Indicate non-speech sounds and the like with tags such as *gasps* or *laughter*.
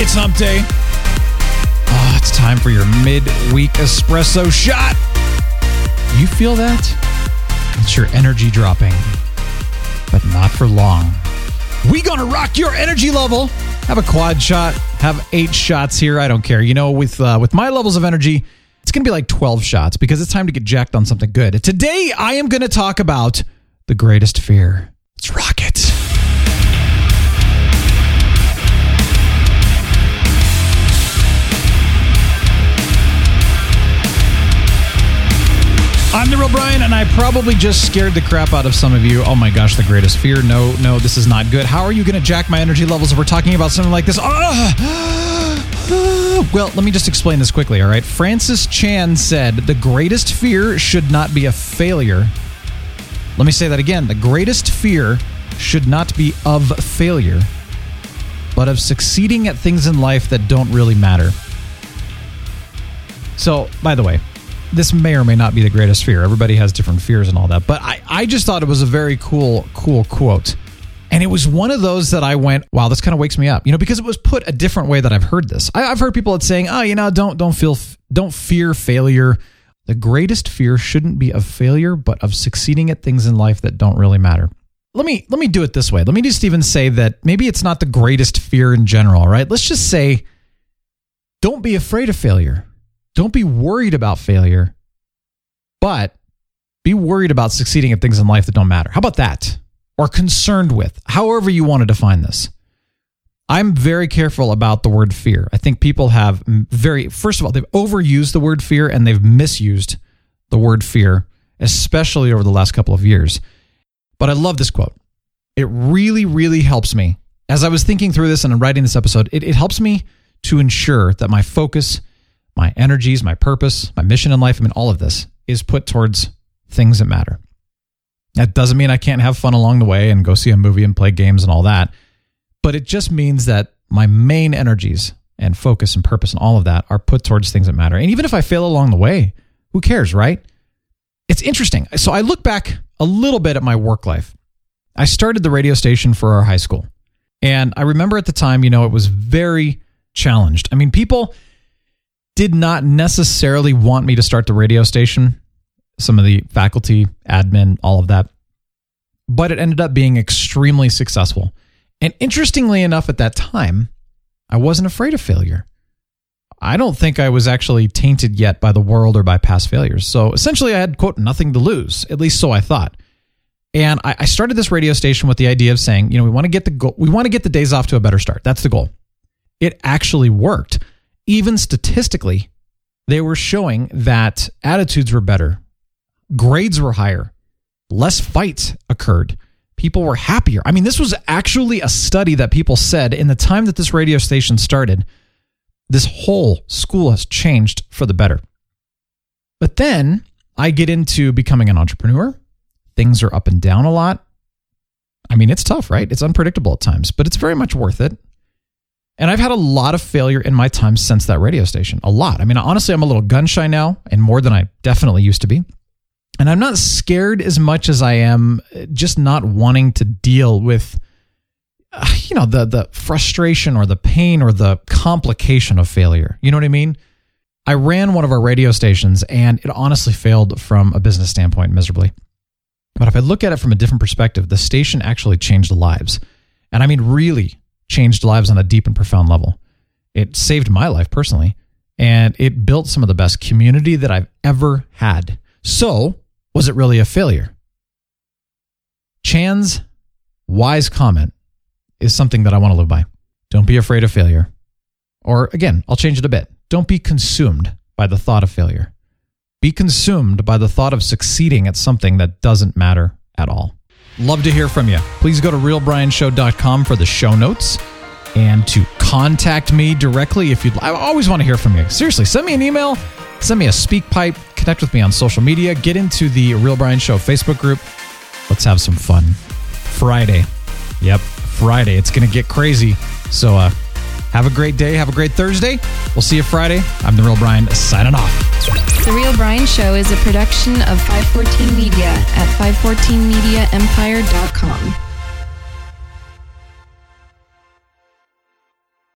It's hump day. Oh, it's time for your midweek espresso shot. You feel that? It's your energy dropping, but not for long. We gonna rock your energy level. Have a quad shot. Have eight shots here. I don't care. You know, with uh, with my levels of energy, it's gonna be like twelve shots because it's time to get jacked on something good. Today, I am gonna talk about the greatest fear. Let's rock real Brian, and I probably just scared the crap out of some of you. Oh my gosh, the greatest fear. No, no, this is not good. How are you going to jack my energy levels if we're talking about something like this? Ah! *gasps* well, let me just explain this quickly, all right? Francis Chan said the greatest fear should not be a failure. Let me say that again. The greatest fear should not be of failure, but of succeeding at things in life that don't really matter. So, by the way, this may or may not be the greatest fear. Everybody has different fears and all that. But I, I just thought it was a very cool, cool quote. And it was one of those that I went, wow, this kind of wakes me up, you know, because it was put a different way that I've heard this. I, I've heard people that saying, oh, you know, don't don't feel don't fear failure. The greatest fear shouldn't be of failure, but of succeeding at things in life that don't really matter. Let me let me do it this way. Let me just even say that maybe it's not the greatest fear in general, right? Let's just say, don't be afraid of failure. Don't be worried about failure, but be worried about succeeding at things in life that don't matter. How about that? Or concerned with, however you want to define this. I'm very careful about the word fear. I think people have very, first of all, they've overused the word fear and they've misused the word fear, especially over the last couple of years. But I love this quote. It really, really helps me. As I was thinking through this and I'm writing this episode, it, it helps me to ensure that my focus my energies, my purpose, my mission in life, I mean, all of this is put towards things that matter. That doesn't mean I can't have fun along the way and go see a movie and play games and all that. But it just means that my main energies and focus and purpose and all of that are put towards things that matter. And even if I fail along the way, who cares, right? It's interesting. So I look back a little bit at my work life. I started the radio station for our high school. And I remember at the time, you know, it was very challenged. I mean, people did not necessarily want me to start the radio station. Some of the faculty, admin, all of that. But it ended up being extremely successful. And interestingly enough, at that time, I wasn't afraid of failure. I don't think I was actually tainted yet by the world or by past failures. So essentially, I had, quote, nothing to lose. At least so I thought. And I, started this radio station with the idea of saying, you know, we want to get the go- we want to get the days off to a better start. That's the goal. It actually worked even statistically, they were showing that attitudes were better, grades were higher, less fights occurred, people were happier. I mean, this was actually a study that people said in the time that this radio station started, this whole school has changed for the better. But then I get into becoming an entrepreneur. Things are up and down a lot. I mean, it's tough, right? It's unpredictable at times, but it's very much worth it. And I've had a lot of failure in my time since that radio station. A lot. I mean, honestly, I'm a little gun shy now and more than I definitely used to be. And I'm not scared as much as I am just not wanting to deal with uh, you know the the frustration or the pain or the complication of failure. You know what I mean? I ran one of our radio stations and it honestly failed from a business standpoint miserably. But if I look at it from a different perspective, the station actually changed lives. And I mean really changed lives on a deep and profound level. It saved my life personally, and it built some of the best community that I've ever had. So, was it really a failure? Chan's wise comment is something that I want to live by. Don't be afraid of failure. Or again, I'll change it a bit. Don't be consumed by the thought of failure. Be consumed by the thought of succeeding at something that doesn't matter at all. Love to hear from you. Please go to realbrianshow.com for the show notes and to contact me directly if you'd. I always want to hear from you. Seriously, send me an email, send me a SpeakPipe, connect with me on social media, get into the Real Brian Show Facebook group. Let's have some fun. Friday. Yep, Friday. It's going to get crazy. So uh, have a great day. Have a great Thursday. We'll see you Friday. I'm the Real Brian signing off. The Real Brian Show is a production of 514 Media at 514mediaempire.com.